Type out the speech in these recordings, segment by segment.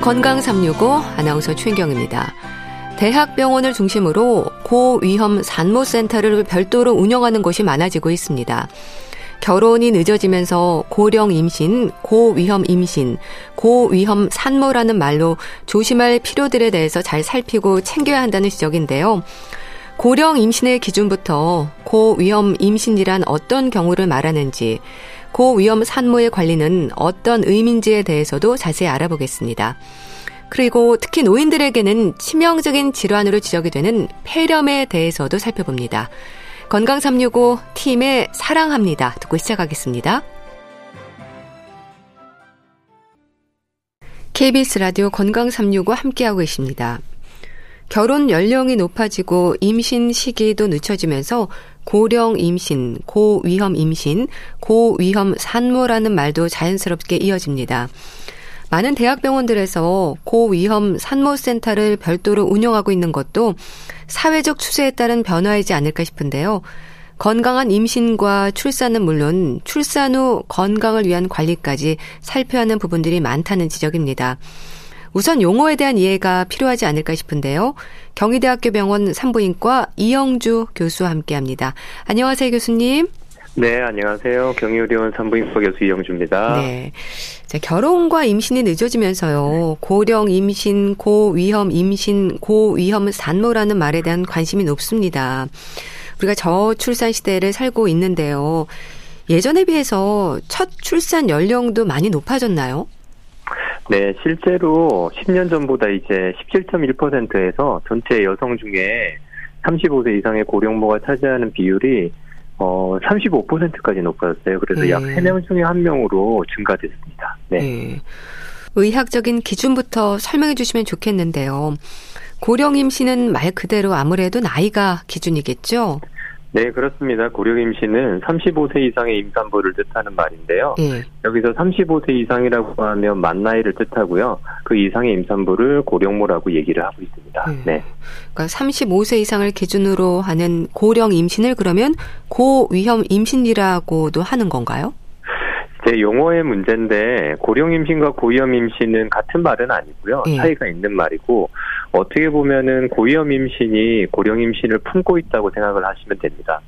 건강 365 아나운서 최인경입니다. 대학병원을 중심으로 고위험 산모센터를 별도로 운영하는 곳이 많아지고 있습니다. 결혼이 늦어지면서 고령 임신, 고위험 임신, 고위험 산모라는 말로 조심할 필요들에 대해서 잘 살피고 챙겨야 한다는 지적인데요. 고령 임신의 기준부터 고위험 임신이란 어떤 경우를 말하는지, 고위험 산모의 관리는 어떤 의미인지에 대해서도 자세히 알아보겠습니다. 그리고 특히 노인들에게는 치명적인 질환으로 지적이 되는 폐렴에 대해서도 살펴봅니다. 건강 365 팀의 사랑합니다. 듣고 시작하겠습니다. KBS 라디오 건강 365 함께하고 계십니다. 결혼 연령이 높아지고 임신 시기도 늦춰지면서 고령 임신, 고위험 임신, 고위험 산모라는 말도 자연스럽게 이어집니다. 많은 대학병원들에서 고위험 산모센터를 별도로 운영하고 있는 것도 사회적 추세에 따른 변화이지 않을까 싶은데요. 건강한 임신과 출산은 물론 출산 후 건강을 위한 관리까지 살펴야 하는 부분들이 많다는 지적입니다. 우선 용어에 대한 이해가 필요하지 않을까 싶은데요. 경희대학교 병원 산부인과 이영주 교수와 함께 합니다. 안녕하세요, 교수님. 네, 안녕하세요. 경희의료원 산부인과 교수 이영주입니다. 네. 자, 결혼과 임신이 늦어지면서요. 고령 임신, 고위험 임신, 고위험 산모라는 말에 대한 관심이 높습니다. 우리가 저출산 시대를 살고 있는데요. 예전에 비해서 첫 출산 연령도 많이 높아졌나요? 네, 실제로 10년 전보다 이제 17.1%에서 전체 여성 중에 35세 이상의 고령모가 차지하는 비율이 어 35%까지 높아졌어요. 그래서 네. 약 3명 중에 1명으로 증가됐습니다. 네. 네. 의학적인 기준부터 설명해 주시면 좋겠는데요. 고령 임신은 말 그대로 아무래도 나이가 기준이겠죠? 네, 그렇습니다. 고령 임신은 35세 이상의 임산부를 뜻하는 말인데요. 예. 여기서 35세 이상이라고 하면 만 나이를 뜻하고요. 그 이상의 임산부를 고령모라고 얘기를 하고 있습니다. 예. 네. 그러니까 35세 이상을 기준으로 하는 고령 임신을 그러면 고위험 임신이라고도 하는 건가요? 제 용어의 문제인데 고령 임신과 고위험 임신은 같은 말은 아니고요. 예. 차이가 있는 말이고 어떻게 보면은 고위험 임신이 고령 임신을 품고 있다고 생각을 하시면 됩니다.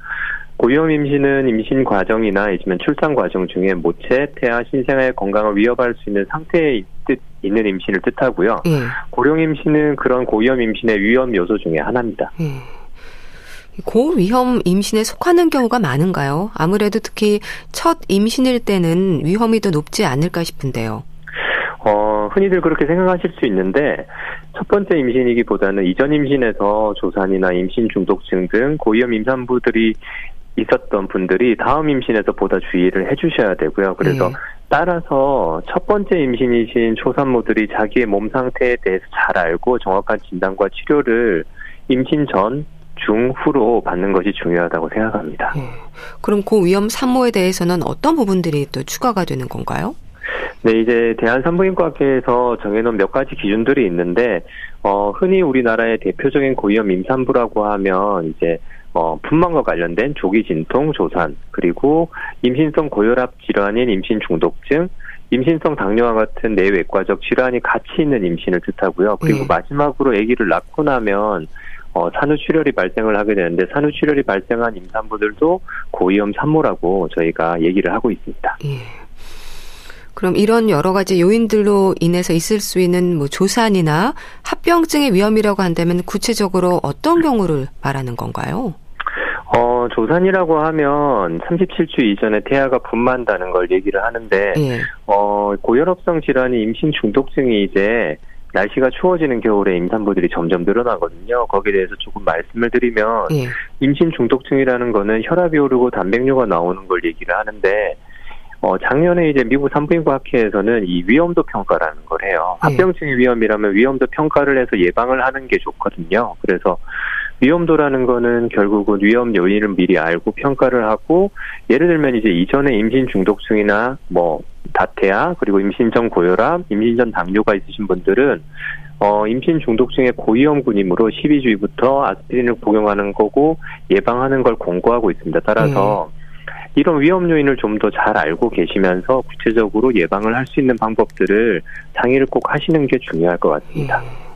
고위험 임신은 임신 과정이나 아니면 출산 과정 중에 모체, 태아, 신생아의 건강을 위협할 수 있는 상태에 뜻, 있는 임신을 뜻하고요. 예. 고령 임신은 그런 고위험 임신의 위험 요소 중에 하나입니다. 예. 고위험 임신에 속하는 경우가 많은가요? 아무래도 특히 첫 임신일 때는 위험이 더 높지 않을까 싶은데요. 어, 흔히들 그렇게 생각하실 수 있는데 첫 번째 임신이기보다는 이전 임신에서 조산이나 임신 중독증 등 고위험 임산부들이 있었던 분들이 다음 임신에서 보다 주의를 해주셔야 되고요. 그래서 네. 따라서 첫 번째 임신이신 초산모들이 자기의 몸 상태에 대해서 잘 알고 정확한 진단과 치료를 임신 전, 중, 후로 받는 것이 중요하다고 생각합니다. 네. 그럼 고위험 산모에 대해서는 어떤 부분들이 또 추가가 되는 건가요? 네, 이제 대한산부인과학회에서 정해놓은 몇 가지 기준들이 있는데, 어, 흔히 우리나라의 대표적인 고위험 임산부라고 하면 이제 어, 분만과 관련된 조기 진통, 조산, 그리고 임신성 고혈압 질환인 임신 중독증, 임신성 당뇨와 같은 내외과적 질환이 같이 있는 임신을 뜻하고요. 그리고 네. 마지막으로 아기를 낳고 나면 어, 산후출혈이 발생을 하게 되는데 산후출혈이 발생한 임산부들도 고위험 산모라고 저희가 얘기를 하고 있습니다. 예. 그럼 이런 여러 가지 요인들로 인해서 있을 수 있는 뭐 조산이나 합병증의 위험이라고 한다면 구체적으로 어떤 경우를 말하는 건가요? 어, 조산이라고 하면 37주 이전에 태아가 분만다는 걸 얘기를 하는데, 예. 어, 고혈압성 질환이 임신 중독증이 이제 날씨가 추워지는 겨울에 임산부들이 점점 늘어나거든요. 거기에 대해서 조금 말씀을 드리면, 예. 임신 중독증이라는 거는 혈압이 오르고 단백뇨가 나오는 걸 얘기를 하는데, 어, 작년에 이제 미국 산부인과 학회에서는 이 위험도 평가라는 걸 해요. 네. 합병증의 위험이라면 위험도 평가를 해서 예방을 하는 게 좋거든요. 그래서 위험도라는 거는 결국은 위험 요인을 미리 알고 평가를 하고 예를 들면 이제 이전에 임신 중독증이나 뭐 다태아 그리고 임신 전 고혈압, 임신 전 당뇨가 있으신 분들은 어, 임신 중독증의 고위험군이므로 12주부터 아스피린을 복용하는 거고 예방하는 걸 권고하고 있습니다. 따라서 네. 이런 위험 요인을 좀 더 잘 알고 계시면서 구체적으로 예방을 할 수 있는 방법들을 상의를 꼭 하시는 게 중요할 것 같습니다. 음.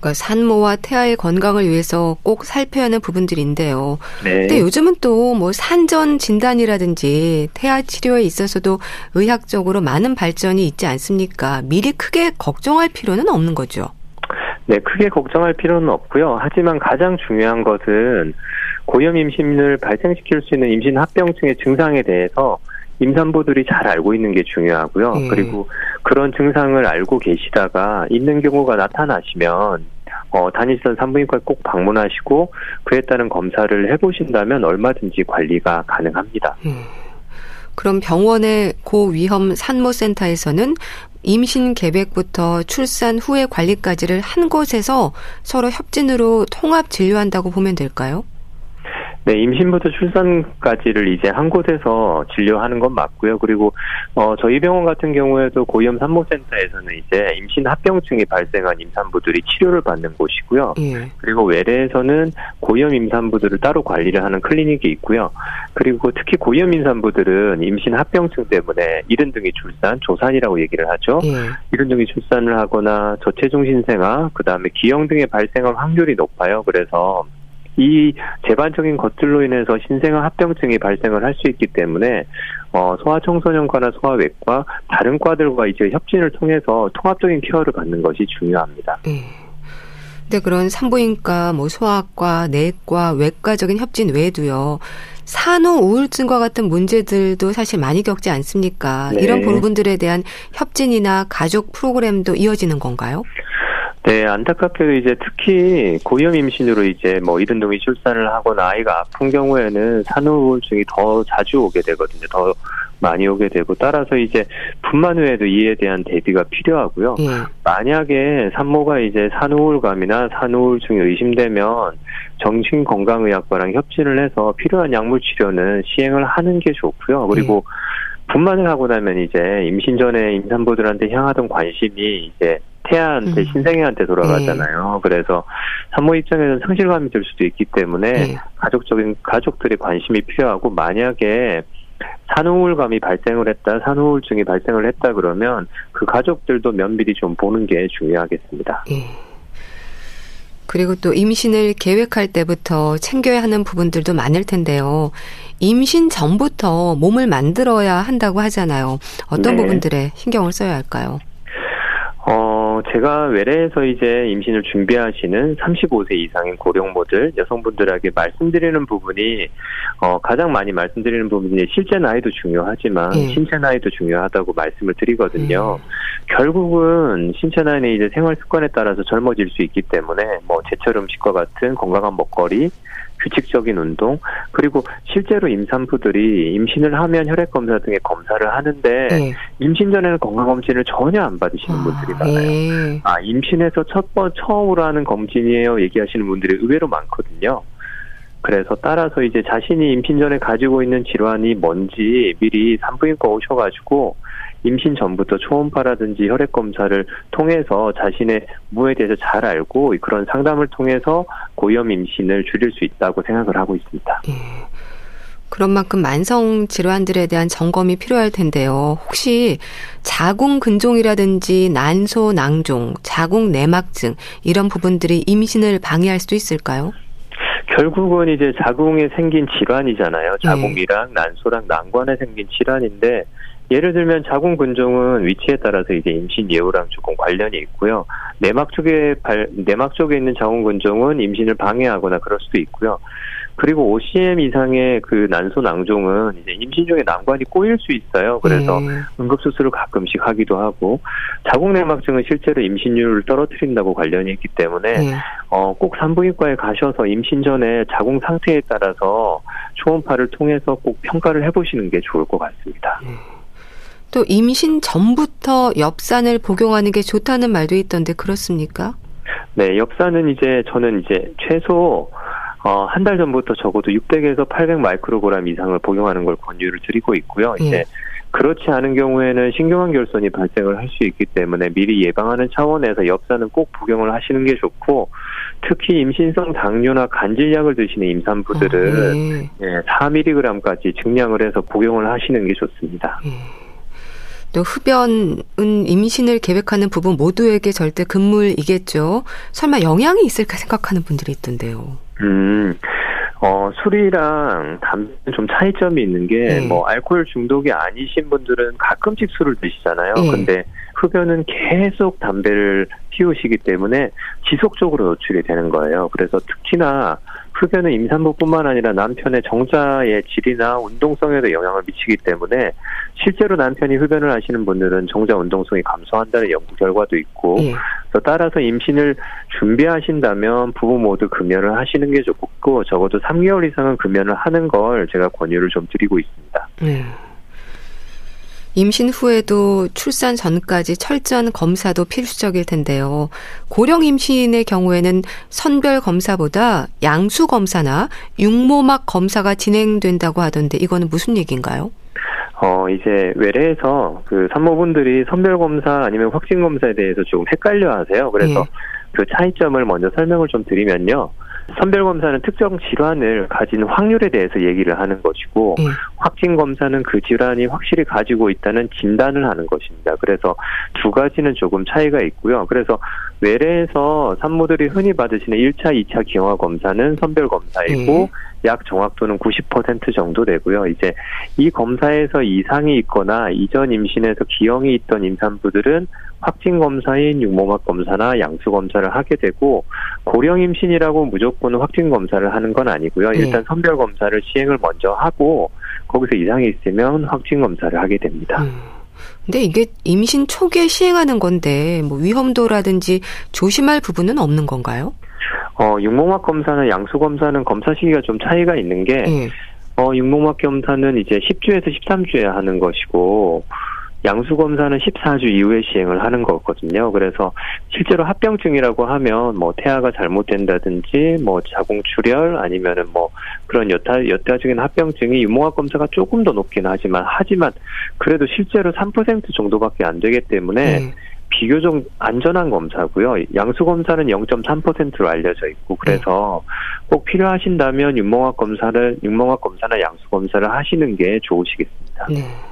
그러니까 산모와 태아의 건강을 위해서 꼭 살펴야 하는 부분들인데요. 네. 근데 요즘은 또 뭐 산전 진단이라든지 태아 치료에 있어서도 의학적으로 많은 발전이 있지 않습니까? 미리 크게 걱정할 필요는 없는 거죠. 네, 크게 걱정할 필요는 없고요. 하지만 가장 중요한 것은 고염 임신을 발생시킬 수 있는 임신 합병증의 증상에 대해서 임산부들이 잘 알고 있는 게 중요하고요. 예. 그리고 그런 증상을 알고 계시다가 있는 경우가 나타나시면 어, 다니시던 산부인과에 꼭 방문하시고 그에 따른 검사를 해보신다면 얼마든지 관리가 가능합니다. 예. 그럼 병원의 고위험 산모센터에서는 임신 계획부터 출산 후의 관리까지를 한 곳에서 서로 협진으로 통합 진료한다고 보면 될까요? 네, 임신부터 출산까지를 이제 한 곳에서 진료하는 건 맞고요. 그리고 어 저희 병원 같은 경우에도 고위험 산모센터에서는 이제 임신 합병증이 발생한 임산부들이 치료를 받는 곳이고요. 예. 그리고 외래에서는 고위험 임산부들을 따로 관리를 하는 클리닉이 있고요. 그리고 특히 고위험 임산부들은 임신 합병증 때문에 이른 등이 출산, 조산이라고 얘기를 하죠. 예. 이른 등이 출산을 하거나 저체중 신생아, 그다음에 기형 등의 발생할 확률이 높아요. 그래서 이 재반적인 것들로 인해서 신생아 합병증이 발생을 할 수 있기 때문에 어, 소아청소년과나 소아외과 다른 과들과 이제 협진을 통해서 통합적인 케어를 받는 것이 중요합니다. 네. 근데 그런 산부인과, 뭐 소아과, 내과, 외과적인 협진 외에도요. 산후 우울증과 같은 문제들도 사실 많이 겪지 않습니까? 네. 이런 부분들에 대한 협진이나 가족 프로그램도 이어지는 건가요? 네, 안타깝게도 이제 특히 고위험 임신으로 이제 뭐 이른 동이 출산을 하거나 아이가 아픈 경우에는 산후우울증이 더 자주 오게 되거든요. 더 많이 오게 되고 따라서 이제 분만 후에도 이에 대한 대비가 필요하고요. 예. 만약에 산모가 이제 산후우울감이나 산후우울증이 의심되면 정신건강의학과랑 협진을 해서 필요한 약물 치료는 시행을 하는 게 좋고요. 그리고 예. 분만을 하고 나면 이제 임신 전에 임산부들한테 향하던 관심이 이제 태아한테 음. 신생애한테 돌아가잖아요. 네. 그래서 산모 입장에서는 상실감이 들 수도 있기 때문에 네. 가족적인 가족들의 관심이 필요하고 만약에 산후우울감이 발생을 했다, 산후우울증이 발생을 했다 그러면 그 가족들도 면밀히 좀 보는 게 중요하겠습니다. 네. 그리고 또 임신을 계획할 때부터 챙겨야 하는 부분들도 많을 텐데요. 임신 전부터 몸을 만들어야 한다고 하잖아요. 어떤 네. 부분들에 신경을 써야 할까요? 제가 외래에서 이제 임신을 준비하시는 35세 이상인 고령모들 여성분들에게 말씀드리는 부분이 어 가장 많이 말씀드리는 부분이 실제 나이도 중요하지만 네. 신체 나이도 중요하다고 말씀을 드리거든요. 네. 결국은 신체 나이는 이제 생활 습관에 따라서 젊어질 수 있기 때문에 뭐 제철 음식과 같은 건강한 먹거리 규칙적인 운동 그리고 실제로 임산부들이 임신을 하면 혈액 검사 등의 검사를 하는데 네. 임신 전에는 건강 검진을 전혀 안 받으시는 아, 분들이 많아요. 네. 아 임신해서 첫 번 처음으로 하는 검진이에요 얘기하시는 분들이 의외로 많거든요. 그래서 따라서 이제 자신이 임신 전에 가지고 있는 질환이 뭔지 미리 산부인과 오셔가지고 임신 전부터 초음파라든지 혈액 검사를 통해서 자신의 무에 대해서 잘 알고 그런 상담을 통해서 고위험 임신을 줄일 수 있다고 생각을 하고 있습니다. 예. 그런 만큼 만성 질환들에 대한 점검이 필요할 텐데요. 혹시 자궁 근종이라든지 난소 낭종, 자궁 내막증 이런 부분들이 임신을 방해할 수도 있을까요? 결국은 이제 자궁에 생긴 질환이잖아요. 자궁이랑 네. 난소랑 난관에 생긴 질환인데 예를 들면 자궁 근종은 위치에 따라서 이제 임신 예후랑 조금 관련이 있고요. 내막 쪽에 발, 내막 쪽에 있는 자궁 근종은 임신을 방해하거나 그럴 수도 있고요. 그리고 OCM 이상의 그 난소 낭종은 이제 임신 중에 난관이 꼬일 수 있어요. 그래서 네. 응급 수술을 가끔씩 하기도 하고 자궁 내막증은 실제로 임신율을 떨어뜨린다고 관련이 있기 때문에 네. 어, 꼭 산부인과에 가셔서 임신 전에 자궁 상태에 따라서 초음파를 통해서 꼭 평가를 해보시는 게 좋을 것 같습니다. 네. 또 임신 전부터 엽산을 복용하는 게 좋다는 말도 있던데 그렇습니까? 네, 엽산은 이제 저는 이제 최소 어, 한 달 전부터 적어도 600에서 800 마이크로그램 이상을 복용하는 걸 권유를 드리고 있고요. 예. 이제 그렇지 않은 경우에는 신경환 결손이 발생을 할 수 있기 때문에 미리 예방하는 차원에서 엽산은 꼭 복용을 하시는 게 좋고 특히 임신성 당뇨나 간질약을 드시는 임산부들은 어, 네. 예, 4mg까지 증량을 해서 복용을 하시는 게 좋습니다. 네. 또 흡연은 임신을 계획하는 부부 모두에게 절대 금물이겠죠. 설마 영향이 있을까 생각하는 분들이 있던데요. 음. 어, 술이랑 담배는 좀 차이점이 있는 게, 네. 뭐, 알코올 중독이 아니신 분들은 가끔씩 술을 드시잖아요. 네. 근데 흡연은 계속 담배를 피우시기 때문에 지속적으로 노출이 되는 거예요. 그래서 특히나 흡연은 임산부뿐만 아니라 남편의 정자의 질이나 운동성에도 영향을 미치기 때문에 실제로 남편이 흡연을 하시는 분들은 정자 운동성이 감소한다는 연구 결과도 있고 예. 따라서 임신을 준비하신다면 부부 모두 금연을 하시는 게 좋고 적어도 3개월 이상은 금연을 하는 걸 제가 권유를 좀 드리고 있습니다. 예. 임신 후에도 출산 전까지 철저한 검사도 필수적일 텐데요. 고령 임신의 경우에는 선별 검사보다 양수 검사나 육모막 검사가 진행된다고 하던데 이거는 무슨 얘기인가요? 어, 이제 외래에서 그 산모분들이 선별 검사 아니면 확진 검사에 대해서 조금 헷갈려 하세요. 그래서 예. 그 차이점을 먼저 설명을 좀 드리면요. 선별 검사는 특정 질환을 가진 확률에 대해서 얘기를 하는 것이고 음. 확진 검사는 그 질환이 확실히 가지고 있다는 진단을 하는 것입니다. 그래서 두 가지는 조금 차이가 있고요. 그래서 외래에서 산모들이 흔히 받으시는 1차, 2차 기형아 검사는 선별 검사이고 음. 약 정확도는 90% 정도 되고요. 이제 이 검사에서 이상이 있거나 이전 임신에서 기형이 있던 임산부들은 확진 검사인 육모막 검사나 양수 검사를 하게 되고 고령 임신이라고 무조건 확진 검사를 하는 건 아니고요. 네. 일단 선별 검사를 시행을 먼저 하고 거기서 이상이 있으면 확진 검사를 하게 됩니다. 음. 근데 이게 임신 초기에 시행하는 건데 뭐 위험도라든지 조심할 부분은 없는 건가요? 어, 육모막 검사나 양수 검사는 검사 시기가 좀 차이가 있는 게 네. 어, 육모막 검사는 이제 10주에서 13주에 하는 것이고 양수 검사는 14주 이후에 시행을 하는 거거든요. 그래서 실제로 합병증이라고 하면 뭐 태아가 잘못된다든지 뭐 자궁 출혈 아니면은 뭐 그런 여타 여타적인 합병증이 유모학 검사가 조금 더 높긴 하지만 하지만 그래도 실제로 3% 정도밖에 안 되기 때문에 음. 비교적 안전한 검사고요. 양수 검사는 0.3%로 알려져 있고 그래서 네. 꼭 필요하신다면 윤몽학 검사를 윤몽학 검사나 양수 검사를 하시는 게 좋으시겠습니다. 네.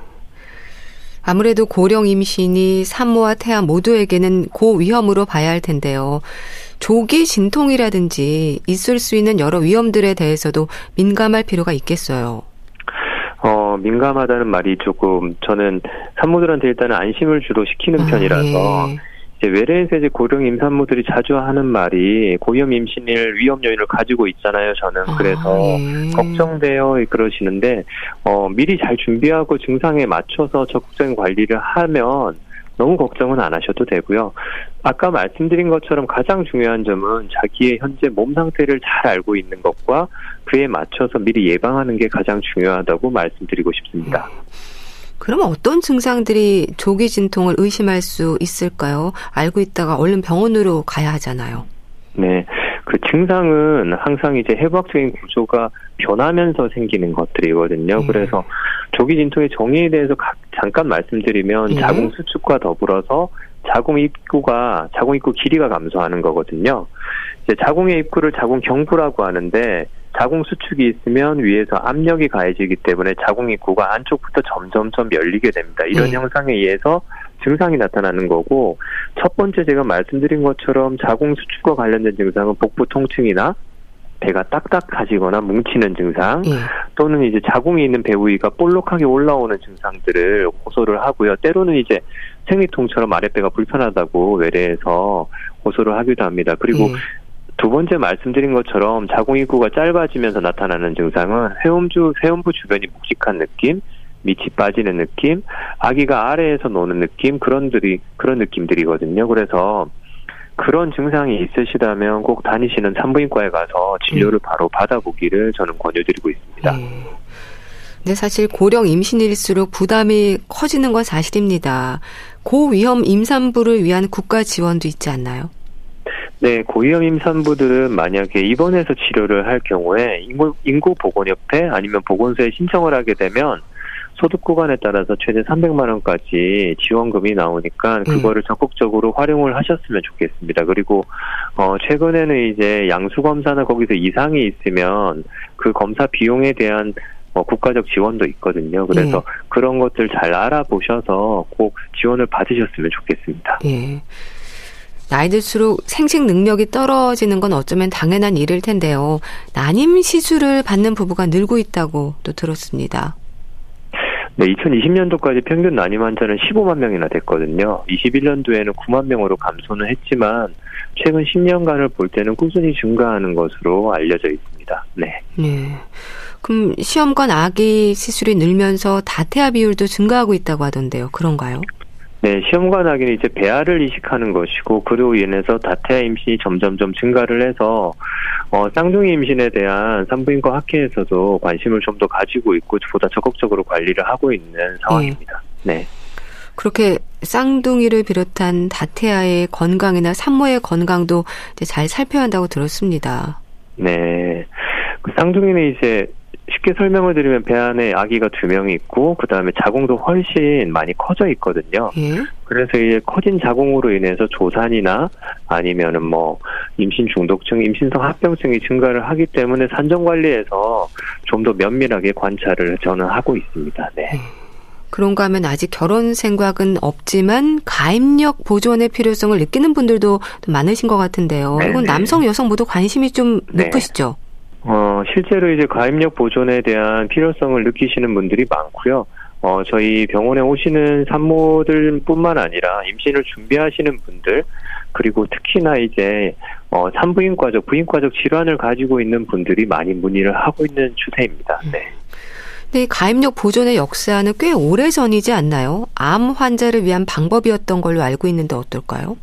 아무래도 고령 임신이 산모와 태아 모두에게는 고위험으로 봐야 할 텐데요. 조기 진통이라든지 있을 수 있는 여러 위험들에 대해서도 민감할 필요가 있겠어요. 어, 민감하다는 말이 조금 저는 산모들한테 일단은 안심을 주로 시키는 아, 편이라서 예. 이제 외래인세제 고령 임산부들이 자주 하는 말이 고위험 임신일 위험 요인을 가지고 있잖아요. 저는 아, 그래서 아, 예. 걱정돼요 그러시는데 어 미리 잘 준비하고 증상에 맞춰서 적극적인 관리를 하면 너무 걱정은 안 하셔도 되고요. 아까 말씀드린 것처럼 가장 중요한 점은 자기의 현재 몸 상태를 잘 알고 있는 것과 그에 맞춰서 미리 예방하는 게 가장 중요하다고 말씀드리고 싶습니다. 음. 그러면 어떤 증상들이 조기 진통을 의심할 수 있을까요? 알고 있다가 얼른 병원으로 가야 하잖아요. 네. 그 증상은 항상 이제 해부학적인 구조가 변하면서 생기는 것들이거든요. 음. 그래서 조기 진통의 정의에 대해서 잠깐 말씀드리면 음. 자궁 수축과 더불어서 자궁 입구가 자궁 입구 길이가 감소하는 거거든요. 이제 자궁의 입구를 자궁 경부라고 하는데 자궁 수축이 있으면 위에서 압력이 가해지기 때문에 자궁 입구가 안쪽부터 점점점 열리게 됩니다. 이런 네. 형상에 의해서 증상이 나타나는 거고 첫 번째 제가 말씀드린 것처럼 자궁 수축과 관련된 증상은 복부 통증이나 배가 딱딱하지거나 뭉치는 증상 예. 또는 이제 자궁이 있는 배 부위가 볼록하게 올라오는 증상들을 호소를 하고요. 때로는 이제 생리통처럼 아랫배가 불편하다고 외래에서 호소를 하기도 합니다. 그리고 예. 두 번째 말씀드린 것처럼 자궁 입구가 짧아지면서 나타나는 증상은 회음주 회음부 주변이 묵직한 느낌, 밑이 빠지는 느낌, 아기가 아래에서 노는 느낌 그런 들이 그런 느낌들이거든요. 그래서 그런 증상이 있으시다면 꼭 다니시는 산부인과에 가서 진료를 음. 바로 받아보기를 저는 권유드리고 있습니다. 네. 근데 사실 고령 임신일수록 부담이 커지는 건 사실입니다. 고위험 임산부를 위한 국가 지원도 있지 않나요? 네, 고위험 임산부들은 만약에 입원해서 치료를 할 경우에 인구, 인구보건협회 아니면 보건소에 신청을 하게 되면 소득 구간에 따라서 최대 300만 원까지 지원금이 나오니까 네. 그거를 적극적으로 활용을 하셨으면 좋겠습니다. 그리고 어 최근에는 이제 양수 검사나 거기서 이상이 있으면 그 검사 비용에 대한 어, 국가적 지원도 있거든요. 그래서 예. 그런 것들 잘 알아보셔서 꼭 지원을 받으셨으면 좋겠습니다. 예. 나이 들수록 생식 능력이 떨어지는 건 어쩌면 당연한 일일 텐데요. 난임 시술을 받는 부부가 늘고 있다고 또 들었습니다. 네, 2020년도까지 평균 난임 환자는 15만 명이나 됐거든요. 21년도에는 9만 명으로 감소는 했지만 최근 10년간을 볼 때는 꾸준히 증가하는 것으로 알려져 있습니다. 네. 네. 그럼 시험관 아기 시술이 늘면서 다태아 비율도 증가하고 있다고 하던데요. 그런가요? 네, 시험관하기는 이제 배아를 이식하는 것이고 그로 인해서 다태아 임신이 점점점 증가를 해서 어, 쌍둥이 임신에 대한 산부인과 학회에서도 관심을 좀 더 가지고 있고 보다 적극적으로 관리를 하고 있는 상황입니다. 네. 네. 그렇게 쌍둥이를 비롯한 다태아의 건강이나 산모의 건강도 잘 살펴야 한다고 들었습니다. 네. 그 쌍둥이는 이제 쉽게 설명을 드리면 배 안에 아기가 두 명이 있고 그 다음에 자궁도 훨씬 많이 커져 있거든요. 예? 그래서 이제 커진 자궁으로 인해서 조산이나 아니면은 뭐 임신 중독증, 임신성 합병증이 증가를 하기 때문에 산정 관리에서 좀 더 면밀하게 관찰을 저는 하고 있습니다. 네. 예. 그런가 하면 아직 결혼 생각은 없지만 가입력 보존의 필요성을 느끼는 분들도 많으신 것 같은데요. 네네. 이건 남성, 여성 모두 관심이 좀 네. 높으시죠? 네. 어, 실제로 이제 가입력 보존에 대한 필요성을 느끼시는 분들이 많고요. 어, 저희 병원에 오시는 산모들 뿐만 아니라 임신을 준비하시는 분들, 그리고 특히나 이제, 어, 산부인과적, 부인과적 질환을 가지고 있는 분들이 많이 문의를 하고 있는 추세입니다. 네. 근데 가입력 보존의 역사는 꽤 오래 전이지 않나요? 암 환자를 위한 방법이었던 걸로 알고 있는데 어떨까요?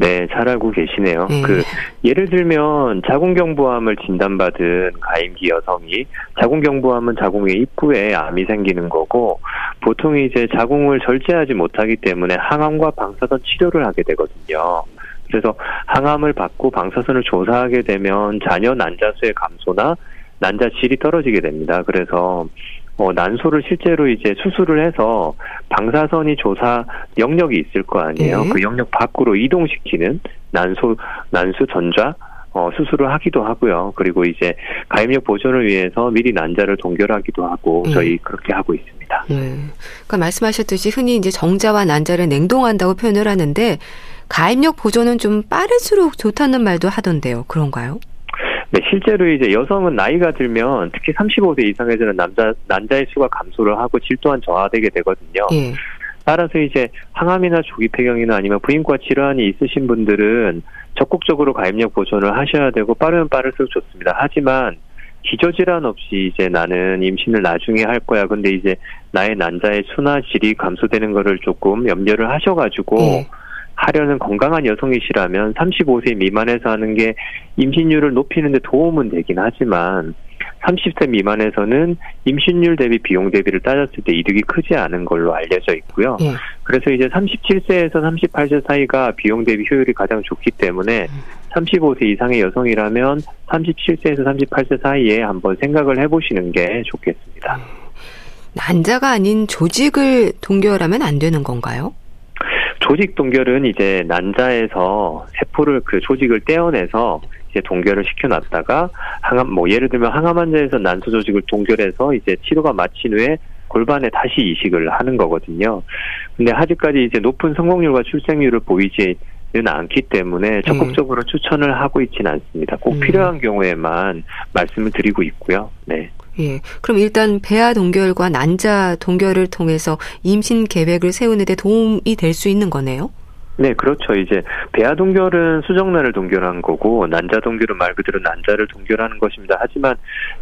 네, 잘 알고 계시네요. 네. 그 예를 들면 자궁경부암을 진단받은 가임기 여성이 자궁경부암은 자궁의 입구에 암이 생기는 거고 보통 이제 자궁을 절제하지 못하기 때문에 항암과 방사선 치료를 하게 되거든요. 그래서 항암을 받고 방사선을 조사하게 되면 자녀 난자 수의 감소나 난자 질이 떨어지게 됩니다. 그래서 어, 난소를 실제로 이제 수술을 해서 방사선이 조사 영역이 있을 거 아니에요. 네. 그 영역 밖으로 이동시키는 난소 난수 전좌 어, 수술을 하기도 하고요. 그리고 이제 가입력 보존을 위해서 미리 난자를 동결하기도 하고 네. 저희 그렇게 하고 있습니다. 네. 그러니까 말씀하셨듯이 흔히 이제 정자와 난자를 냉동한다고 표현을 하는데 가입력 보존은 좀 빠를수록 좋다는 말도 하던데요. 그런가요? 네, 실제로 이제 여성은 나이가 들면 특히 35세 이상에서는 남자 난자의 수가 감소를 하고 질 또한 저하되게 되거든요. 예. 따라서 이제 항암이나 조기 폐경이나 아니면 부인과 질환이 있으신 분들은 적극적으로 가입력 보존을 하셔야 되고 빠르면 빠를수록 좋습니다. 하지만 기저질환 없이 이제 나는 임신을 나중에 할 거야. 근데 이제 나의 난자의 수나 질이 감소되는 거를 조금 염려를 하셔가지고 예. 하려는 건강한 여성이시라면 35세 미만에서 하는 게 임신율을 높이는 데 도움은 되긴 하지만 30세 미만에서는 임신율 대비 비용 대비를 따졌을 때 이득이 크지 않은 걸로 알려져 있고요. 예. 그래서 이제 37세에서 38세 사이가 비용 대비 효율이 가장 좋기 때문에 35세 이상의 여성이라면 37세에서 38세 사이에 한번 생각을 해보시는 게 좋겠습니다. 난자가 아닌 조직을 동결하면 안 되는 건가요? 조직 동결은 이제 난자에서 세포를 그 조직을 떼어내서 이제 동결을 시켜놨다가 항암 뭐 예를 들면 항암 환자에서 난소 조직을 동결해서 이제 치료가 마친 후에 골반에 다시 이식을 하는 거거든요. 근데 아직까지 이제 높은 성공률과 출생률을 보이지 는 않기 때문에 적극적으로 네. 추천을 하고 있지는 않습니다. 꼭 음. 필요한 경우에만 말씀을 드리고 있고요. 네. 예. 그럼 일단 배아 동결과 난자 동결을 통해서 임신 계획을 세우는데 도움이 될 수 있는 거네요? 네, 그렇죠. 이제 배아 동결은 수정란을 동결한 거고 난자 동결은 말 그대로 난자를 동결하는 것입니다. 하지만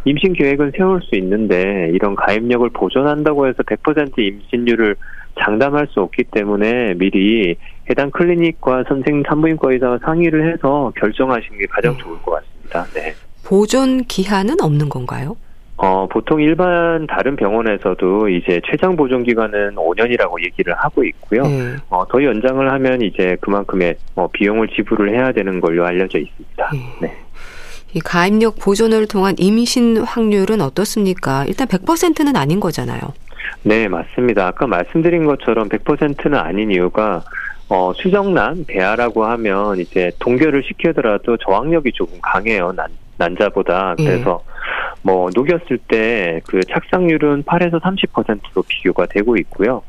임신 계획은 세울 수 있는데 이런 가입력을 보존한다고 해서 100% 임신율을 장담할 수 없기 때문에 미리 해당 클리닉과 선생 산부인과 의사와 상의를 해서 결정하시는 게 가장 네. 좋을 것 같습니다. 네. 보존 기한은 없는 건가요? 어, 보통 일반 다른 병원에서도 이제 최장 보존 기간은 5년이라고 얘기를 하고 있고요. 네. 어, 더 연장을 하면 이제 그만큼의 어, 비용을 지불을 해야 되는 걸로 알려져 있습니다. 네. 네. 이 가입력 보존을 통한 임신 확률은 어떻습니까? 일단 100%는 아닌 거잖아요. 네, 맞습니다. 아까 말씀드린 것처럼 100%는 아닌 이유가 어, 수정란, 배아라고 하면 이제 동결을 시키더라도 저항력이 조금 강해요. 난, 난자보다. 예. 그래서 예. 뭐 녹였을 때 그 착상률은 8에서 30%로 비교가 되고 있고요.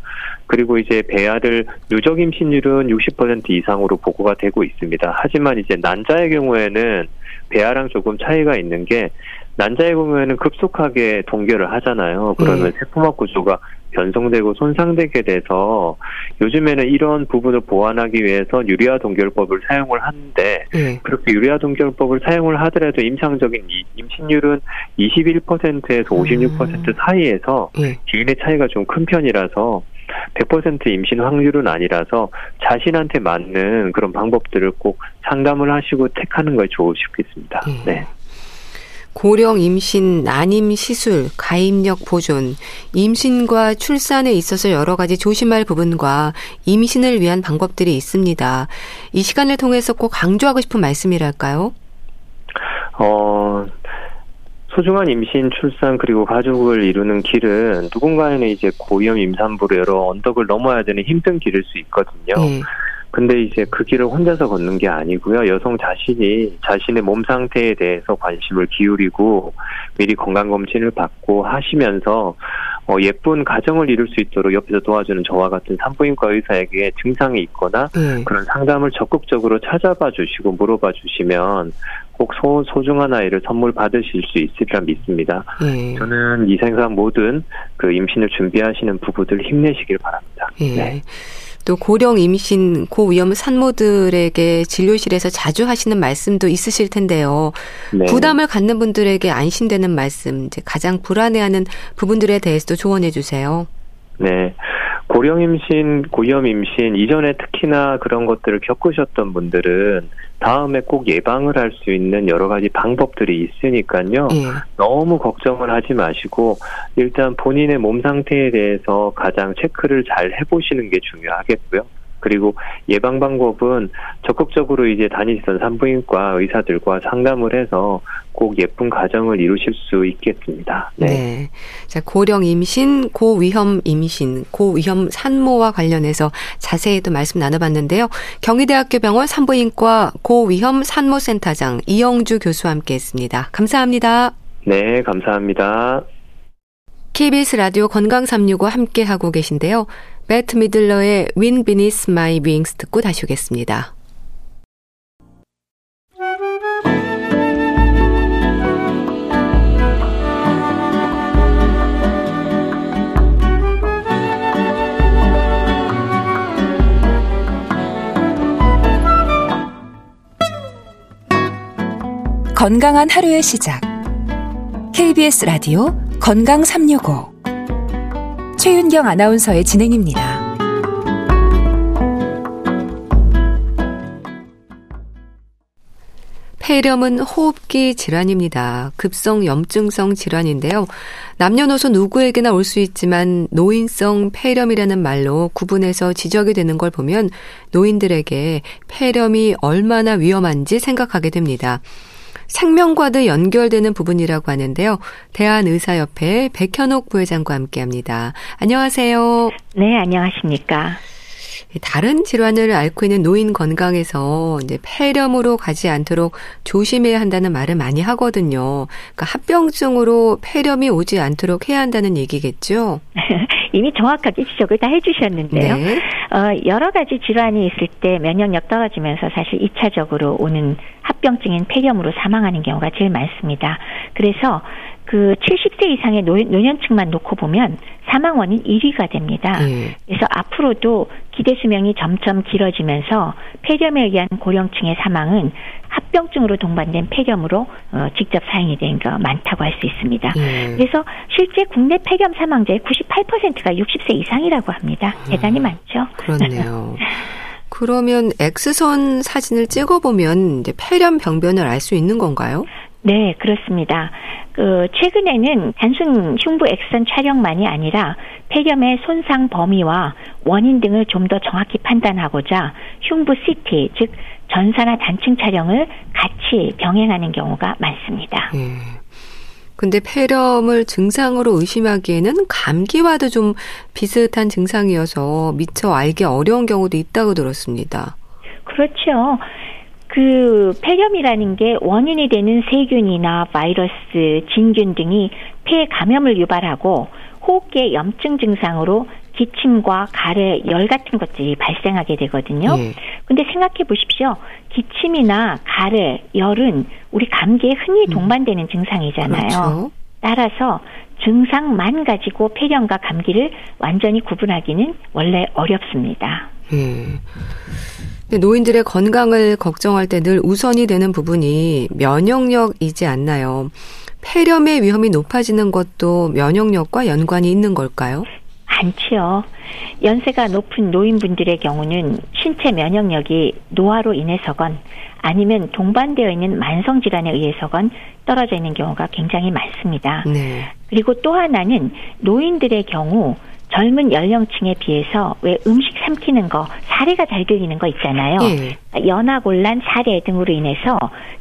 그리고 이제 배아를 누적 임신율은 60% 이상으로 보고가 되고 있습니다. 하지만 이제 난자의 경우에는 배아랑 조금 차이가 있는 게 난자의 경우에는 급속하게 동결을 하잖아요. 그러면 네. 세포막 구조가 변성되고 손상되게 돼서 요즘에는 이런 부분을 보완하기 위해서 유리화 동결법을 사용을 하는데 네. 그렇게 유리화 동결법을 사용을 하더라도 임상적인 임신율은 21%에서 56% 음. 사이에서 네. 기인의 차이가 좀 큰 편이라서 100% 임신 확률은 아니라서 자신한테 맞는 그런 방법들을 꼭 상담을 하시고 택하는 걸 좋으시겠습니다. 네. 네. 고령 임신, 난임 시술, 가입력 보존, 임신과 출산에 있어서 여러 가지 조심할 부분과 임신을 위한 방법들이 있습니다. 이 시간을 통해서 꼭 강조하고 싶은 말씀이랄까요? 어, 소중한 임신, 출산 그리고 가족을 이루는 길은 누군가에는 이제 고위험 임산부로 여러 언덕을 넘어야 되는 힘든 길일 수 있거든요. 네. 근데 이제 그 길을 혼자서 걷는 게 아니고요. 여성 자신이 자신의 몸 상태에 대해서 관심을 기울이고 미리 건강 검진을 받고 하시면서 어, 예쁜 가정을 이룰 수 있도록 옆에서 도와주는 저와 같은 산부인과 의사에게 증상이 있거나 네. 그런 상담을 적극적으로 찾아봐 주시고 물어봐 주시면 꼭 소, 소중한 아이를 선물 받으실 수 있으리라 믿습니다. 네. 저는 이 생각 모든 그 임신을 준비하시는 부부들 힘내시길 바랍니다. 네. 네. 또 고령 임신 고위험 산모들에게 진료실에서 자주 하시는 말씀도 있으실 텐데요. 네. 부담을 갖는 분들에게 안심되는 말씀, 이제 가장 불안해하는 부분들에 대해서도 조언해 주세요. 네. 고령 임신, 고위험 임신 이전에 특히나 그런 것들을 겪으셨던 분들은 다음에 꼭 예방을 할 수 있는 여러 가지 방법들이 있으니까요. 예. 너무 걱정을 하지 마시고 일단 본인의 몸 상태에 대해서 가장 체크를 잘 해보시는 게 중요하겠고요. 그리고 예방 방법은 적극적으로 이제 다니시던 산부인과 의사들과 상담을 해서 꼭 예쁜 가정을 이루실 수 있겠습니다. 네. 네. 자, 고령 임신, 고위험 임신, 고위험 산모와 관련해서 자세히 또 말씀 나눠봤는데요. 경희대학교 병원 산부인과 고위험 산모센터장 이영주 교수와 함께 했습니다. 감사합니다. 네, 감사합니다. KBS 라디오 건강 365 함께 하고 계신데요. 배트 미들러의 Win Beneath My Wings 듣고 다시 오겠습니다. 건강한 하루의 시작. KBS 라디오 건강 365 최윤경 아나운서의 진행입니다. 폐렴은 호흡기 질환입니다. 급성 염증성 질환인데요. 남녀노소 누구에게나 올 수 있지만 노인성 폐렴이라는 말로 구분해서 지적이 되는 걸 보면 노인들에게 폐렴이 얼마나 위험한지 생각하게 됩니다. 생명과도 연결되는 부분이라고 하는데요. 대한의사협회 백현옥 부회장과 함께합니다. 안녕하세요. 네, 안녕하십니까. 다른 질환을 앓고 있는 노인 건강에서 이제 폐렴으로 가지 않도록 조심해야 한다는 말을 많이 하거든요. 그러니까 합병증으로 폐렴이 오지 않도록 해야 한다는 얘기겠죠. 이미 정확하게 지적을 다 해주셨는데요. 네. 어, 여러 가지 질환이 있을 때 면역력 떨어지면서 사실 2차적으로 오는 합병증인 폐렴으로 사망하는 경우가 제일 많습니다. 그래서 그 70세 이상의 노년층만 놓고 보면 사망 원인 1위가 됩니다. 네. 그래서 앞으로도 기대 수명이 점점 길어지면서 폐렴에 의한 고령층의 사망은 합병증으로 동반된 폐렴으로 어, 직접 사인이 된 거 많다고 할 수 있습니다. 네. 그래서 실제 국내 폐렴 사망자의 98%가 60세 이상이라고 합니다. 대단히 음, 많죠. 그렇네요. 그러면 X선 사진을 찍어보면 이제 폐렴 병변을 알 수 있는 건가요? 네, 그렇습니다. 그 최근에는 단순 흉부 엑선 촬영만이 아니라 폐렴의 손상 범위와 원인 등을 좀 더 정확히 판단하고자 흉부 CT 즉 전사나 단층 촬영을 같이 병행하는 경우가 많습니다. 음. 근데 폐렴을 증상으로 의심하기에는 감기와도 좀 비슷한 증상이어서 미처 알기 어려운 경우도 있다고 들었습니다. 그렇죠. 그 폐렴이라는 게 원인이 되는 세균이나 바이러스, 진균 등이 폐 감염을 유발하고 호흡기의 염증 증상으로 기침과 가래, 열 같은 것들이 발생하게 되거든요. 예. 근데 생각해 보십시오. 기침이나 가래, 열은 우리 감기에 흔히 음. 동반되는 음. 증상이잖아요. 그렇죠. 따라서 증상만 가지고 폐렴과 감기를 완전히 구분하기는 원래 어렵습니다. 음. 노인들의 건강을 걱정할 때 늘 우선이 되는 부분이 면역력이지 않나요? 폐렴의 위험이 높아지는 것도 면역력과 연관이 있는 걸까요? 않지요. 연세가 높은 노인분들의 경우는 신체 면역력이 노화로 인해서건 아니면 동반되어 있는 만성 질환에 의해서건 떨어져 있는 경우가 굉장히 많습니다. 네. 그리고 또 하나는 노인들의 경우 젊은 연령층에 비해서 왜 음식 삼키는 거, 사례가 잘 들리는 거 있잖아요. 예. 연화곤란, 사례 등으로 인해서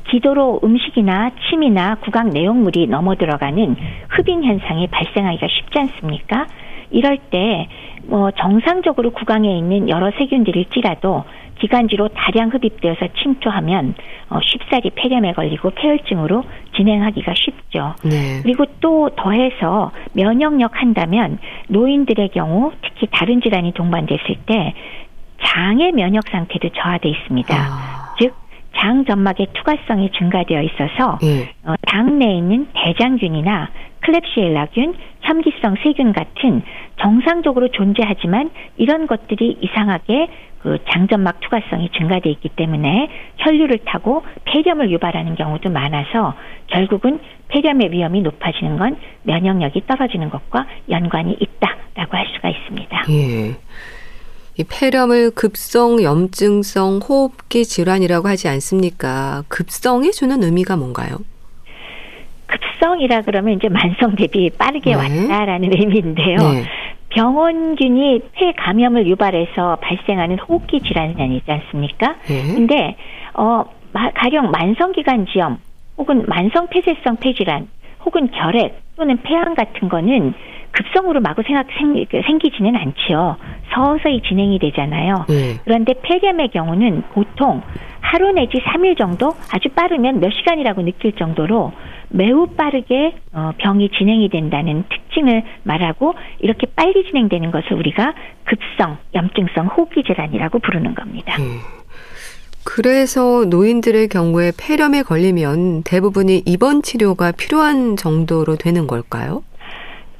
기도로 음식이나 침이나 구강 내용물이 넘어 들어가는 흡인 현상이 발생하기가 쉽지 않습니까? 이럴 때 뭐 정상적으로 구강에 있는 여러 세균들일지라도 기관지로 다량 흡입되어서 침투하면 어, 쉽사리 폐렴에 걸리고 폐혈증으로 진행하기가 쉽죠. 네. 그리고 또 더해서 면역력 한다면 노인들의 경우 특히 다른 질환이 동반됐을 때 장의 면역 상태도 저하돼 있습니다. 아. 즉 장점막의 투과성이 증가되어 있어서 네. 어, 당 내에 있는 대장균이나 클랩시엘라균, 혐기성 세균 같은 정상적으로 존재하지만 이런 것들이 이상하게 그 장점막 투과성이 증가돼 있기 때문에 혈류를 타고 폐렴을 유발하는 경우도 많아서 결국은 폐렴의 위험이 높아지는 건 면역력이 떨어지는 것과 연관이 있다라고 할 수가 있습니다. 예. 이 폐렴을 급성 염증성 호흡기 질환이라고 하지 않습니까? 급성이 주는 의미가 뭔가요? 급성이라 그러면 이제 만성 대비 빠르게 네. 왔다라는 의미인데요. 네. 병원균이 폐 감염을 유발해서 발생하는 호흡기 질환이 아니지 않습니까? 네. 근데 어 가령 만성기관지염 혹은 만성 폐쇄성 폐질환 혹은 결핵 또는 폐암 같은 거는 급성으로 마구 생각 생, 그 생기지는 않지요. 서서히 진행이 되잖아요. 네. 그런데 폐렴의 경우는 보통 하루 내지 3일 정도 아주 빠르면 몇 시간이라고 느낄 정도로 매우 빠르게 어, 병이 진행이 된다는 특징을 말하고 이렇게 빨리 진행되는 것을 우리가 급성 염증성 호흡기 질환이라고 부르는 겁니다. 음. 그래서 노인들의 경우에 폐렴에 걸리면 대부분이 입원 치료가 필요한 정도로 되는 걸까요?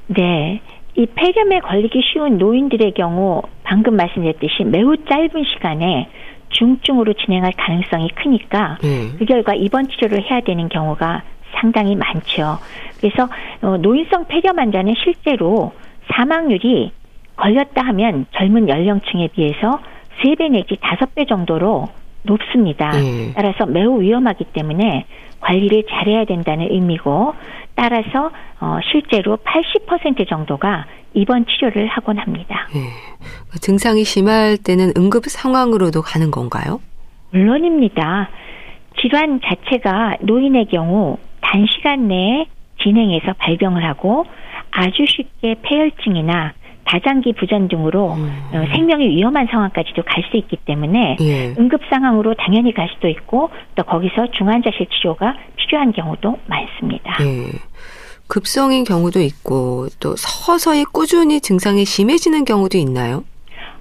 네. 이 폐렴에 걸리기 쉬운 노인들의 경우 방금 말씀드렸듯이 매우 짧은 시간에 중증으로 진행할 가능성이 크니까 네. 그 결과 입원 치료를 해야 되는 경우가 상당히 많죠. 그래서 어, 노인성 폐렴 환자는 실제로 사망률이 걸렸다 하면 젊은 연령층에 비해서 3배 내지 5배 정도로 높습니다. 네. 따라서 매우 위험하기 때문에 관리를 잘해야 된다는 의미고 따라서 어, 실제로 80% 정도가 입원 치료를 하곤 합니다. 네. 증상이 심할 때는 응급 상황으로도 가는 건가요? 물론입니다. 질환 자체가 노인의 경우 단시간 내에 진행해서 발병을 하고 아주 쉽게 폐혈증이나 다장기 부전 등으로 음. 어, 생명이 위험한 상황까지도 갈 수 있기 때문에 예. 응급 상황으로 당연히 갈 수도 있고 또 거기서 중환자실 치료가 필요한 경우도 많습니다. 예. 급성인 경우도 있고 또 서서히 꾸준히 증상이 심해지는 경우도 있나요?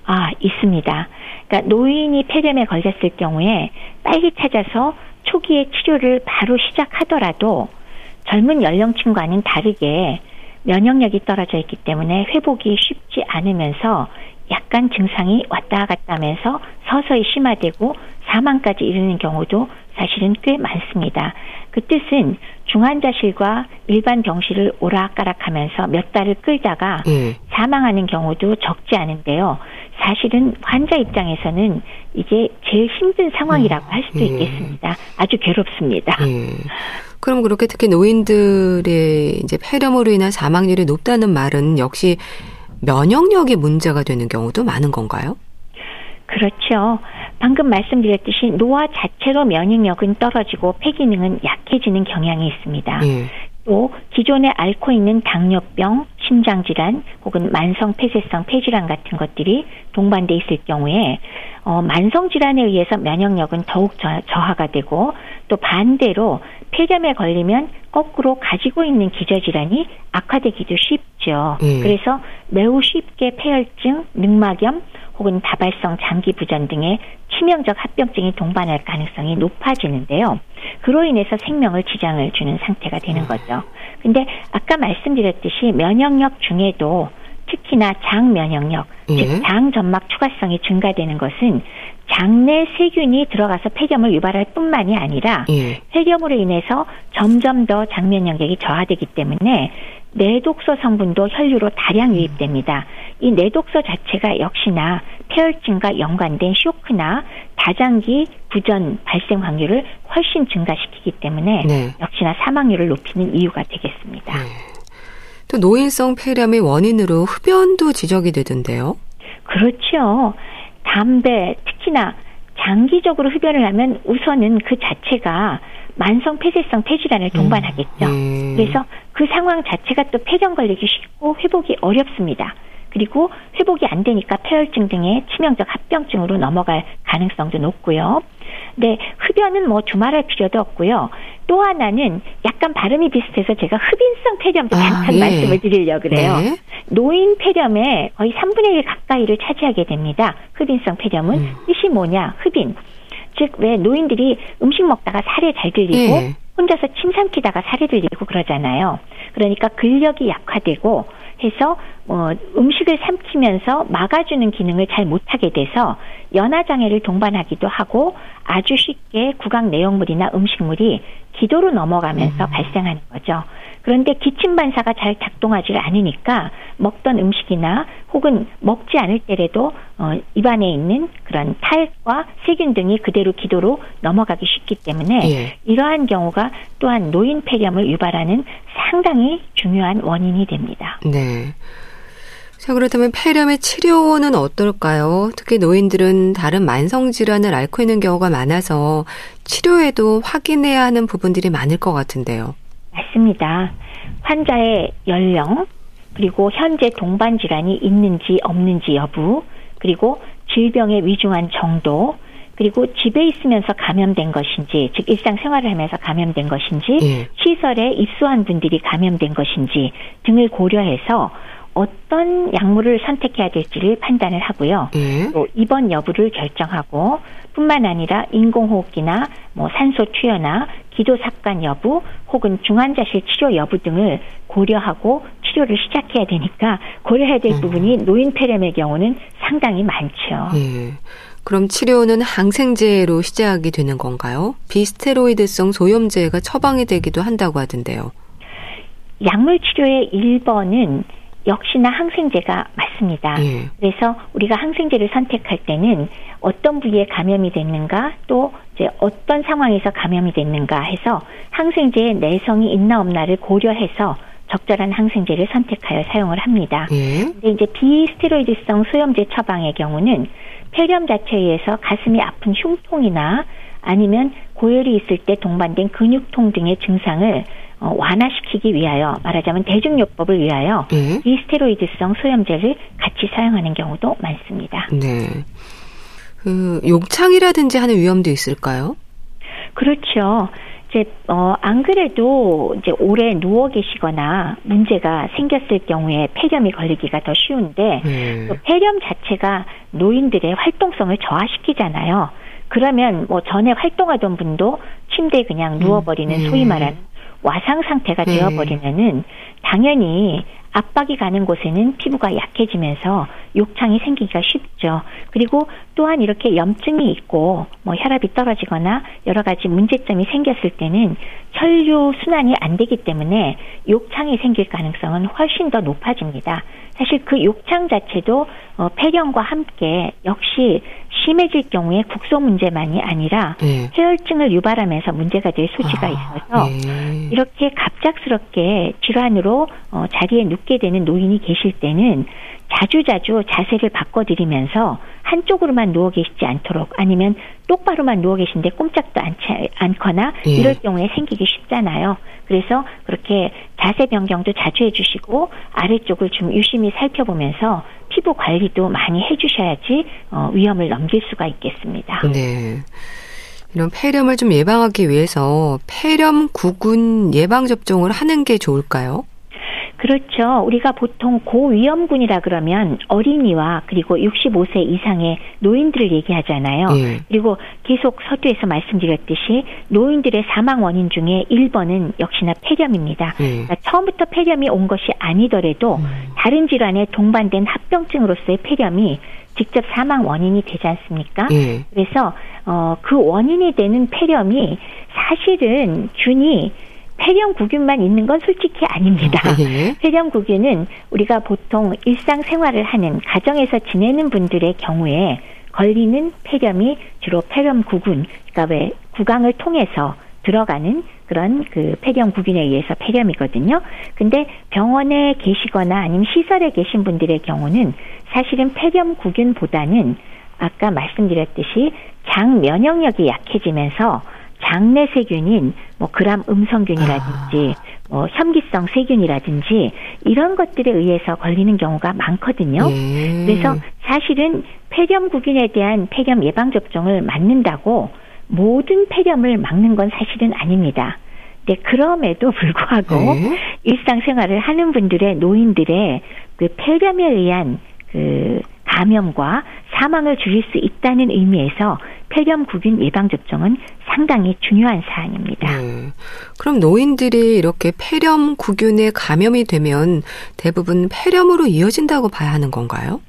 아, 있습니다. 그러니까 노인이 폐렴에 걸렸을 경우에 빨리 찾아서 초기에 치료를 바로 시작하더라도 젊은 연령층과는 다르게 면역력이 떨어져 있기 때문에 회복이 쉽지 않으면서 약간 증상이 왔다 갔다 하면서 서서히 심화되고 사망까지 이르는 경우도 사실은 꽤 많습니다. 그 뜻은 중환자실과 일반 병실을 오락가락하면서 몇 달을 끌다가 음. 사망하는 경우도 적지 않은데요. 사실은 환자 입장에서는 이게 제일 힘든 상황이라고 할 수도 음. 있겠습니다. 아주 괴롭습니다. 음. 그럼 그렇게 특히 노인들의 이제 폐렴으로 인한 사망률이 높다는 말은 역시 면역력이 문제가 되는 경우도 많은 건가요? 그렇죠. 방금 말씀드렸듯이 노화 자체로 면역력은 떨어지고 폐기능은 약해지는 경향이 있습니다. 예. 또 기존에 앓고 있는 당뇨병, 심장질환 혹은 만성 폐쇄성 폐질환 같은 것들이 동반돼 있을 경우에 어, 만성 질환에 의해서 면역력은 더욱 저, 저하가 되고 또 반대로 폐렴에 걸리면 거꾸로 가지고 있는 기저질환이 악화되기도 쉽죠. 음. 그래서 매우 쉽게 폐혈증, 늑막염 혹은 다발성 장기 부전 등의 치명적 합병증이 동반할 가능성이 높아지는데요. 그로 인해서 생명을 지장을 주는 상태가 되는 음. 거죠. 근데 아까 말씀드렸듯이 면역력 중에도 특히나 장 면역력, 예. 즉장 점막 추가성이 증가되는 것은 장내 세균이 들어가서 폐렴을 유발할 뿐만이 아니라 예. 폐렴으로 인해서 점점 더 장면역력이 저하되기 때문에 내독소 성분도 혈류로 다량 유입됩니다. 이 내독소 자체가 역시나 폐혈증과 연관된 쇼크나 다장기 부전 발생 확률을 훨씬 증가시키기 때문에 네. 역시나 사망률을 높이는 이유가 되겠습니다. 네. 또 노인성 폐렴의 원인으로 흡연도 지적이 되던데요. 그렇죠. 담배, 특히나 장기적으로 흡연을 하면 우선은 그 자체가 만성 폐쇄성 폐질환을 동반하겠죠. 음, 네. 그래서 그 상황 자체가 또 폐렴 걸리기 쉽고 회복이 어렵습니다. 그리고 회복이 안 되니까 폐혈증 등의 치명적 합병증으로 넘어갈 가능성도 높고요. 네, 흡연은 뭐 주말할 필요도 없고요. 또 하나는 약간 발음이 비슷해서 제가 흡인성 폐렴도 아, 잠깐 아, 예. 말씀을 드리려고 그래요. 네. 노인 폐렴의 거의 3분의 1 가까이를 차지하게 됩니다. 흡인성 폐렴은 음. 뜻이 뭐냐? 흡인. 즉, 왜 노인들이 음식 먹다가 살에 잘 들리고 네. 혼자서 침 삼키다가 살이 들리고 그러잖아요. 그러니까 근력이 약화되고 해서 어, 음식을 삼키면서 막아주는 기능을 잘 못하게 돼서 연화 장애를 동반하기도 하고 아주 쉽게 구강 내용물이나 음식물이 기도로 넘어가면서 음. 발생하는 거죠. 그런데 기침 반사가 잘 작동하지 않으니까 먹던 음식이나 혹은 먹지 않을 때라도 어, 입안에 있는 그런 탈과 세균 등이 그대로 기도로 넘어가기 쉽기 때문에 예. 이러한 경우가 또한 노인 폐렴을 유발하는 상당히 중요한 원인이 됩니다. 네. 자, 그렇다면 폐렴의 치료는 어떨까요? 특히 노인들은 다른 만성 질환을 앓고 있는 경우가 많아서 치료에도 확인해야 하는 부분들이 많을 것 같은데요. 맞습니다. 환자의 연령, 그리고 현재 동반 질환이 있는지 없는지 여부, 그리고 질병의 위중한 정도, 그리고 집에 있으면서 감염된 것인지, 즉 일상생활을 하면서 감염된 것인지, 예. 시설에 입소한 분들이 감염된 것인지 등을 고려해서 어떤 약물을 선택해야 될지를 판단을 하고요. 예. 또 입원 여부를 결정하고 뿐만 아니라 인공호흡기나 뭐 산소 투여나 기도 삭관 여부 혹은 중환자실 치료 여부 등을 고려하고 치료를 시작해야 되니까 고려해야 될 음. 부분이 노인 폐렴의 경우는 상당히 많죠. 예. 그럼 치료는 항생제로 시작이 되는 건가요? 비스테로이드성 소염제가 처방이 되기도 한다고 하던데요. 약물 치료의 1번은 역시나 항생제가 맞습니다. 예. 그래서 우리가 항생제를 선택할 때는 어떤 부위에 감염이 됐는가 또 이제 어떤 상황에서 감염이 됐는가 해서 항생제의 내성이 있나 없나를 고려해서 적절한 항생제를 선택하여 사용을 합니다. 예. 근데 이제 비스테로이드성 소염제 처방의 경우는 폐렴 자체에 의해서 가슴이 아픈 흉통이나 아니면 고열이 있을 때 동반된 근육통 등의 증상을 어, 완화시키기 위하여 말하자면 대중요법을 위하여 네. 비스테로이드성 소염제를 같이 사용하는 경우도 많습니다. 네. 그 욕창이라든지 하는 위험도 있을까요? 그렇죠. 이제 어, 안 그래도 이제 오래 누워 계시거나 문제가 생겼을 경우에 폐렴이 걸리기가 더 쉬운데 네. 폐렴 자체가 노인들의 활동성을 저하시키잖아요. 그러면 뭐 전에 활동하던 분도 침대에 그냥 누워버리는 음. 소위 말하는 와상 상태가 네. 되어버리면은 당연히 압박이 가는 곳에는 피부가 약해지면서 욕창이 생기기가 쉽죠. 그리고 또한 이렇게 염증이 있고 뭐 혈압이 떨어지거나 여러 가지 문제점이 생겼을 때는 혈류 순환이 안 되기 때문에 욕창이 생길 가능성은 훨씬 더 높아집니다. 사실 그 욕창 자체도 어, 폐렴과 함께 역시 심해질 경우에 국소 문제만이 아니라 네. 폐혈증을 유발하면서 문제가 될 소지가 아, 있어서 네. 이렇게 갑작스럽게 질환으로 어, 자리에 눕게 되는 노인이 계실 때는 자주자주 자세를 바꿔드리면서 한쪽으로만 누워 계시지 않도록 아니면 똑바로만 누워 계신데 꼼짝도 않지 않거나 예. 이럴 경우에 생기기 쉽잖아요. 그래서 그렇게 자세 변경도 자주 해주시고 아래쪽을 좀 유심히 살펴보면서 피부 관리도 많이 해주셔야지 어, 위험을 넘길 수가 있겠습니다. 네. 이런 폐렴을 좀 예방하기 위해서 폐렴 구군 예방 접종을 하는 게 좋을까요? 그렇죠. 우리가 보통 고위험군이라 그러면 어린이와 그리고 65세 이상의 노인들을 얘기하잖아요. 예. 그리고 계속 서두에서 말씀드렸듯이 노인들의 사망 원인 중에 1번은 역시나 폐렴입니다. 예. 그러니까 처음부터 폐렴이 온 것이 아니더라도 음. 다른 질환에 동반된 합병증으로서의 폐렴이 직접 사망 원인이 되지 않습니까? 예. 그래서 어, 그 원인이 되는 폐렴이 사실은 균이 폐렴구균만 있는 건 솔직히 아닙니다. 아, 예. 폐렴구균은 우리가 보통 일상생활을 하는 가정에서 지내는 분들의 경우에 걸리는 폐렴이 주로 폐렴구군, 그러니까 왜 구강을 통해서 들어가는 그런 그 폐렴구균에 의해서 폐렴이거든요. 근데 병원에 계시거나 아니면 시설에 계신 분들의 경우는 사실은 폐렴구균보다는 아까 말씀드렸듯이 장 면역력이 약해지면서 장내 세균인 뭐 그람 음성균이라든지 아. 뭐 현기성 세균이라든지 이런 것들에 의해서 걸리는 경우가 많거든요. 예. 그래서 사실은 폐렴구균에 대한 폐렴 예방 접종을 맞는다고 모든 폐렴을 막는 건 사실은 아닙니다. 네, 그럼에도 불구하고 네. 일상생활을 하는 분들의 노인들의 그 폐렴에 의한 그 감염과 사망을 줄일 수 있다는 의미에서 폐렴구균 예방 접종은 상당히 중요한 사안입니다. 네. 그럼 노인들이 이렇게 폐렴구균에 감염이 되면 대부분 폐렴으로 이어진다고 봐야 하는 건가요?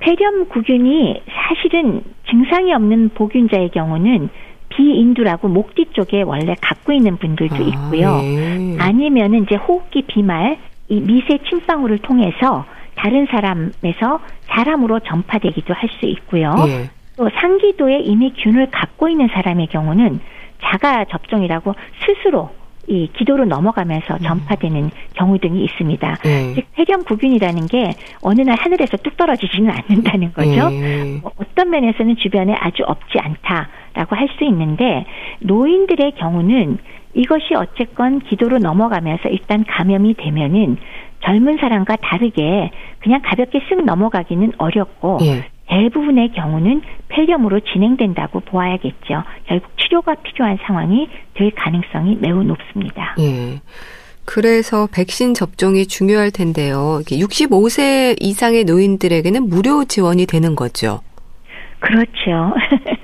폐렴구균이 사실은 증상이 없는 보균자의 경우는 비인두라고 목 뒤쪽에 원래 갖고 있는 분들도 아, 있고요. 네. 아니면은 이제 호흡기 비말 이 미세 침방울을 통해서 다른 사람에서 사람으로 전파되기도 할 수 있고요. 네. 또 상기도에 이미 균을 갖고 있는 사람의 경우는 자가 접종이라고 스스로 이 기도로 넘어가면서 음. 전파되는 음. 경우 등이 있습니다. 네. 즉 폐렴구균이라는 게 어느 날 하늘에서 뚝 떨어지지는 않는다는 거죠. 네. 뭐 어떤 면에서는 주변에 아주 없지 않다라고 할 수 있는데 노인들의 경우는 이것이 어쨌건 기도로 넘어가면서 일단 감염이 되면은 젊은 사람과 다르게 그냥 가볍게 쓱 넘어가기는 어렵고 네. 대부분의 경우는 폐렴으로 진행된다고 보아야겠죠. 결국 치료가 필요한 상황이 될 가능성이 매우 높습니다. 예. 그래서 백신 접종이 중요할 텐데요. 65세 이상의 노인들에게는 무료 지원이 되는 거죠. 그렇죠.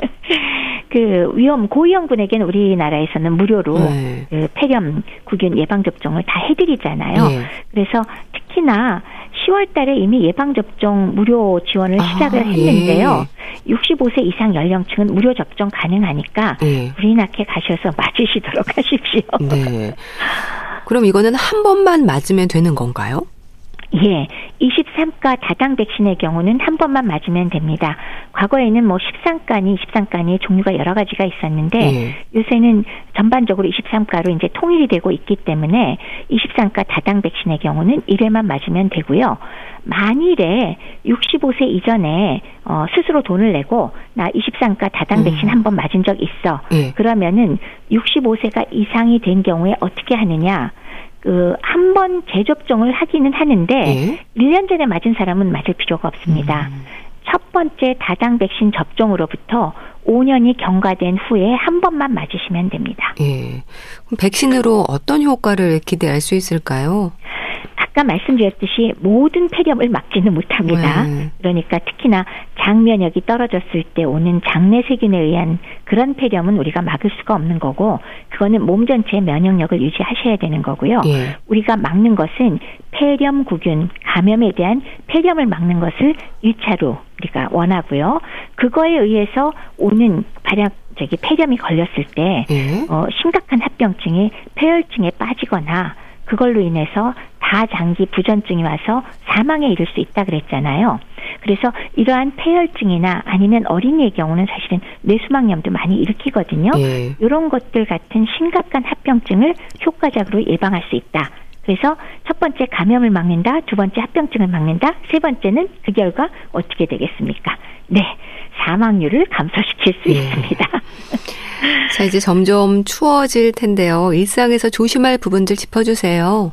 그 위험 고위험군에게는 우리나라에서는 무료로 네. 그 폐렴 구균 예방 접종을 다 해드리잖아요. 네. 그래서 특히나 10월 달에 이미 예방 접종 무료 지원을 아, 시작을 아, 했는데요. 예. 65세 이상 연령층은 무료 접종 가능하니까 예. 우리나라에 가셔서 맞으시도록 하십시오. 네. 그럼 이거는 한 번만 맞으면 되는 건가요? 예, 23가 다당 백신의 경우는 한 번만 맞으면 됩니다. 과거에는 뭐 13가니 23가니 종류가 여러 가지가 있었는데 예. 요새는 전반적으로 23가로 이제 통일이 되고 있기 때문에 23가 다당 백신의 경우는 1회만 맞으면 되고요. 만일에 65세 이전에 어, 스스로 돈을 내고 나 23가 다당 백신 음. 한번 맞은 적 있어. 예. 그러면은 65세가 이상이 된 경우에 어떻게 하느냐? 그 한 번 재접종을 하기는 하는데 예? 1년 전에 맞은 사람은 맞을 필요가 없습니다. 음. 첫 번째 다당 백신 접종으로부터 5년이 경과된 후에 한 번만 맞으시면 됩니다. 예. 그럼 백신으로 어떤 효과를 기대할 수 있을까요? 아까 말씀드렸듯이 모든 폐렴을 막지는 못합니다. 네. 그러니까 특히나 장 면역이 떨어졌을 때 오는 장내 세균에 의한 그런 폐렴은 우리가 막을 수가 없는 거고 그거는 몸 전체의 면역력을 유지하셔야 되는 거고요. 네. 우리가 막는 것은 폐렴 구균 감염에 대한 폐렴을 막는 것을 1차로 우리가 원하고요. 그거에 의해서 오는 발약 저기 폐렴이 걸렸을 때 네. 어, 심각한 합병증이 폐혈증에 빠지거나 그걸로 인해서 다장기 부전증이 와서 사망에 이를 수 있다 그랬잖아요. 그래서 이러한 폐혈증이나 아니면 어린이의 경우는 사실은 뇌수막염도 많이 일으키거든요. 예. 이런 것들 같은 심각한 합병증을 효과적으로 예방할 수 있다. 그래서 첫 번째 감염을 막는다, 두 번째 합병증을 막는다, 세 번째는 그 결과 어떻게 되겠습니까? 네, 사망률을 감소시킬 수 예. 있습니다. 자, 이제 점점 추워질 텐데요. 일상에서 조심할 부분들 짚어주세요.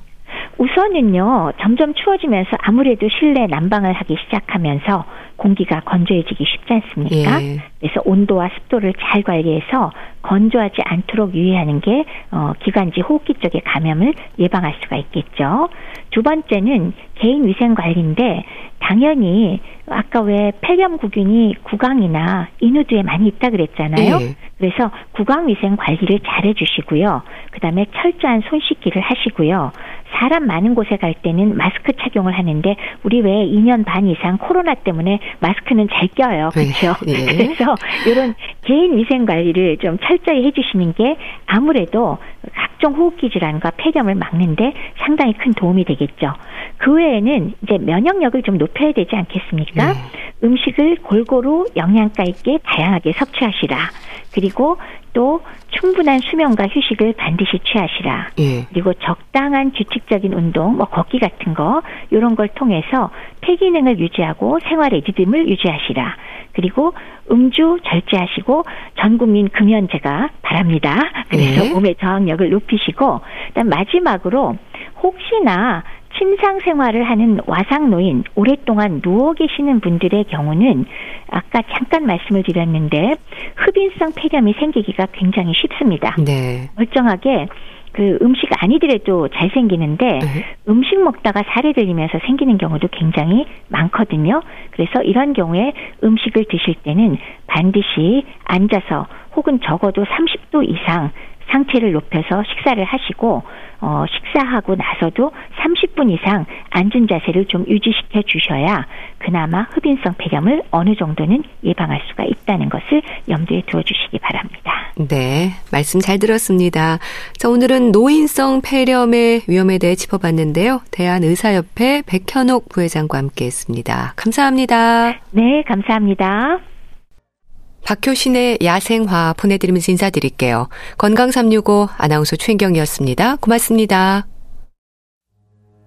우선은요, 점점 추워지면서 아무래도 실내 난방을 하기 시작하면서 공기가 건조해지기 쉽지 않습니까? 예. 그래서 온도와 습도를 잘 관리해서 건조하지 않도록 유의하는 게 어, 기관지 호흡기 쪽의 감염을 예방할 수가 있겠죠. 두 번째는 개인 위생 관리인데 당연히 아까 왜 폐렴구균이 구강이나 인후두에 많이 있다 그랬잖아요. 예. 그래서 구강 위생 관리를 잘 해주시고요. 그다음에 철저한 손 씻기를 하시고요. 사람 많은 곳에 갈 때는 마스크 착용을 하는데 우리 왜 2년 반 이상 코로나 때문에 마스크는 잘 껴요. 그렇죠? 네. 그래서 이런 개인 위생 관리를 좀 철저히 해주시는 게 아무래도 각종 호흡기 질환과 폐렴을 막는데 상당히 큰 도움이 되겠죠. 그 외에는 이제 면역력을 좀 높여야 되지 않겠습니까? 네. 음식을 골고루 영양가 있게 다양하게 섭취하시라. 그리고 또 충분한 수면과 휴식을 반드시 취하시라. 예. 그리고 적당한 규칙적인 운동, 뭐 걷기 같은 거 이런 걸 통해서 폐 기능을 유지하고 생활의 리듬을 유지하시라. 그리고 음주 절제하시고 전 국민 금연제가 바랍니다. 그래서 예. 몸의 저항력을 높이시고 그다음 마지막으로 혹시나 침상 생활을 하는 와상 노인, 오랫동안 누워 계시는 분들의 경우는 아까 잠깐 말씀을 드렸는데 흡인성 폐렴이 생기기가 굉장히 쉽습니다. 네. 멀쩡하게 그 음식 아니더라도 잘 생기는데 네. 음식 먹다가 살이 들리면서 생기는 경우도 굉장히 많거든요. 그래서 이런 경우에 음식을 드실 때는 반드시 앉아서 혹은 적어도 30도 이상 상체를 높여서 식사를 하시고 어, 식사하고 나서도 30분 이상 앉은 자세를 좀 유지시켜 주셔야 그나마 흡인성 폐렴을 어느 정도는 예방할 수가 있다는 것을 염두에 두어 주시기 바랍니다. 네, 말씀 잘 들었습니다. 자, 오늘은 노인성 폐렴의 위험에 대해 짚어봤는데요. 대한의사협회 백현옥 부회장과 함께 했습니다. 감사합니다. 네, 감사합니다. 박효신의 야생화 보내드리면서 인사드릴게요. 건강365 아나운서 최인경이었습니다. 고맙습니다.